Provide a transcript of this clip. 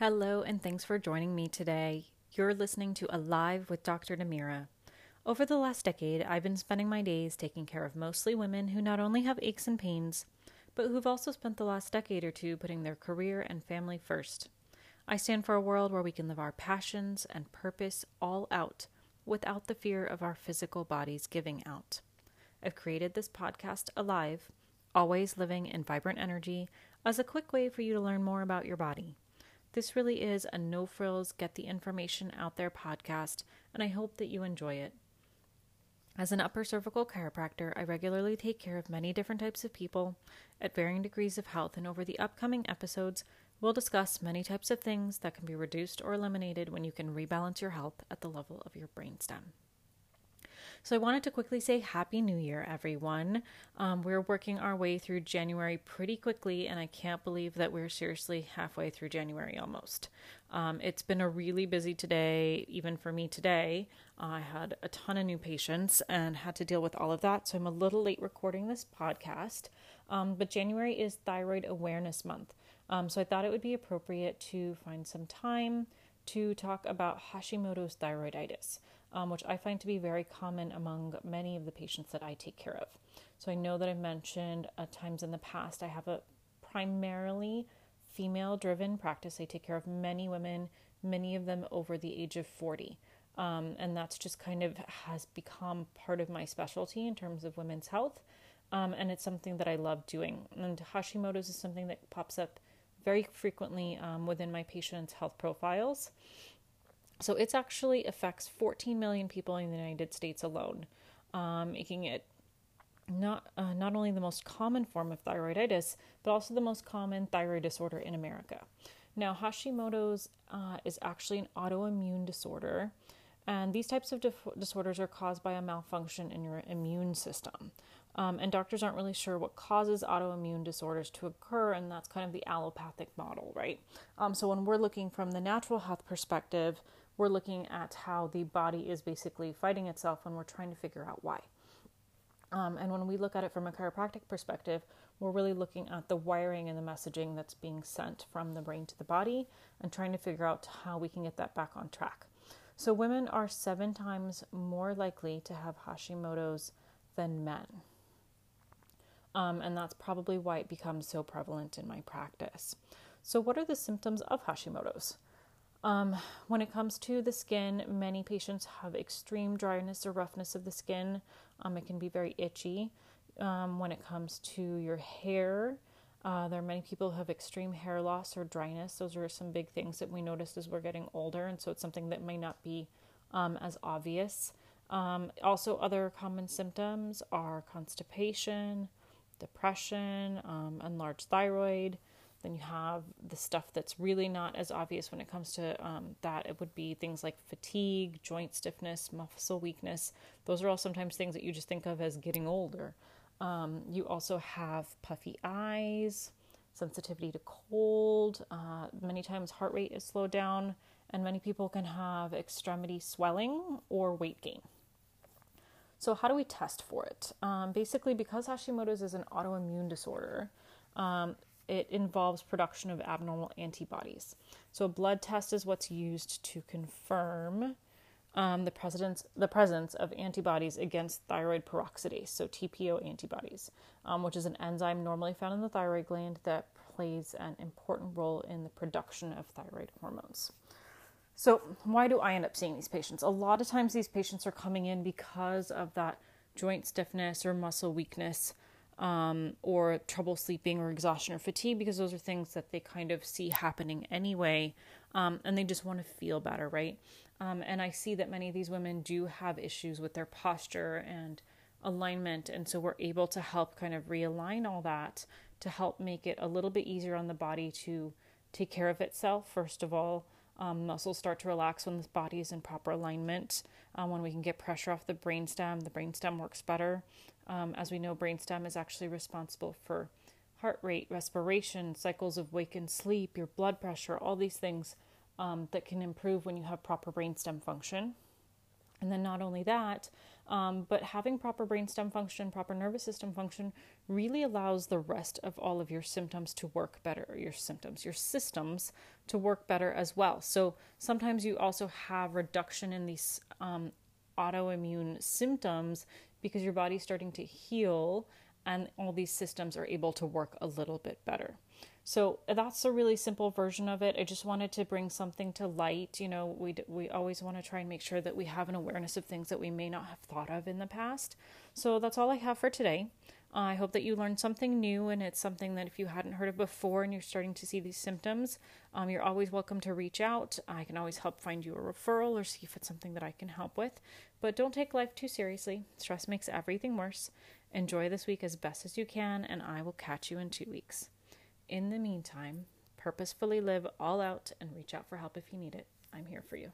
Hello, and thanks for joining me today. You're listening to Alive with Dr. Namira. Over the last decade, I've been spending my days taking care of mostly women who not only have aches and pains, but who've also spent the last decade or two putting their career and family first. I stand for a world where we can live our passions and purpose all out without the fear of our physical bodies giving out. I've created this podcast, Alive, always living in vibrant energy, as a quick way for you to learn more about your body. This really is a no frills, get the information out there podcast, and I hope that you enjoy it. As an upper cervical chiropractor, I regularly take care of many different types of people at varying degrees of health, and over the upcoming episodes, we'll discuss many types of things that can be reduced or eliminated when you can rebalance your health at the level of your brainstem. So I wanted to quickly say Happy New Year, everyone. Um, we're working our way through January pretty quickly, and I can't believe that we're seriously halfway through January almost. Um, it's been a really busy today, even for me today. I had a ton of new patients and had to deal with all of that, so I'm a little late recording this podcast. Um, but January is Thyroid Awareness Month, um, so I thought it would be appropriate to find some time to talk about Hashimoto's thyroiditis um, which I find to be very common among many of the patients that I take care of. So I know that I've mentioned at times in the past I have a primarily female driven practice. I take care of many women, many of them over the age of 40. Um, and that's just kind of has become part of my specialty in terms of women's health. Um, and it's something that I love doing. And Hashimoto's is something that pops up very frequently um, within my patients' health profiles. So it actually affects 14 million people in the United States alone, um, making it not uh, not only the most common form of thyroiditis, but also the most common thyroid disorder in America. Now, Hashimoto's uh, is actually an autoimmune disorder, and these types of dif- disorders are caused by a malfunction in your immune system. Um, and doctors aren't really sure what causes autoimmune disorders to occur, and that's kind of the allopathic model, right? Um, so, when we're looking from the natural health perspective, we're looking at how the body is basically fighting itself when we're trying to figure out why. Um, and when we look at it from a chiropractic perspective, we're really looking at the wiring and the messaging that's being sent from the brain to the body and trying to figure out how we can get that back on track. So, women are seven times more likely to have Hashimoto's than men. Um, and that's probably why it becomes so prevalent in my practice. So, what are the symptoms of Hashimoto's? Um, when it comes to the skin, many patients have extreme dryness or roughness of the skin. Um, it can be very itchy. Um, when it comes to your hair, uh, there are many people who have extreme hair loss or dryness. Those are some big things that we notice as we're getting older, and so it's something that may not be um, as obvious. Um, also, other common symptoms are constipation, depression, um, enlarged thyroid. Then you have the stuff that's really not as obvious when it comes to um, that. It would be things like fatigue, joint stiffness, muscle weakness. Those are all sometimes things that you just think of as getting older. Um, you also have puffy eyes, sensitivity to cold. Uh, many times, heart rate is slowed down, and many people can have extremity swelling or weight gain. So, how do we test for it? Um, basically, because Hashimoto's is an autoimmune disorder, um, it involves production of abnormal antibodies. So, a blood test is what's used to confirm um, the, presence, the presence of antibodies against thyroid peroxidase, so TPO antibodies, um, which is an enzyme normally found in the thyroid gland that plays an important role in the production of thyroid hormones. So, why do I end up seeing these patients? A lot of times, these patients are coming in because of that joint stiffness or muscle weakness um, or trouble sleeping or exhaustion or fatigue because those are things that they kind of see happening anyway um, and they just want to feel better, right? Um, and I see that many of these women do have issues with their posture and alignment, and so we're able to help kind of realign all that to help make it a little bit easier on the body to take care of itself, first of all. Um, muscles start to relax when the body is in proper alignment. Um, when we can get pressure off the brainstem, the brainstem works better. Um, as we know, brainstem is actually responsible for heart rate, respiration, cycles of wake and sleep, your blood pressure, all these things um, that can improve when you have proper brainstem function. And then not only that, um, but having proper brainstem function, proper nervous system function really allows the rest of all of your symptoms to work better, your symptoms, your systems to work better as well. So sometimes you also have reduction in these um, autoimmune symptoms because your body's starting to heal and all these systems are able to work a little bit better. So that's a really simple version of it. I just wanted to bring something to light. You know, we we always want to try and make sure that we have an awareness of things that we may not have thought of in the past. So that's all I have for today. I hope that you learned something new, and it's something that if you hadn't heard of before and you're starting to see these symptoms, um, you're always welcome to reach out. I can always help find you a referral or see if it's something that I can help with. But don't take life too seriously. Stress makes everything worse. Enjoy this week as best as you can, and I will catch you in two weeks. In the meantime, purposefully live all out and reach out for help if you need it. I'm here for you.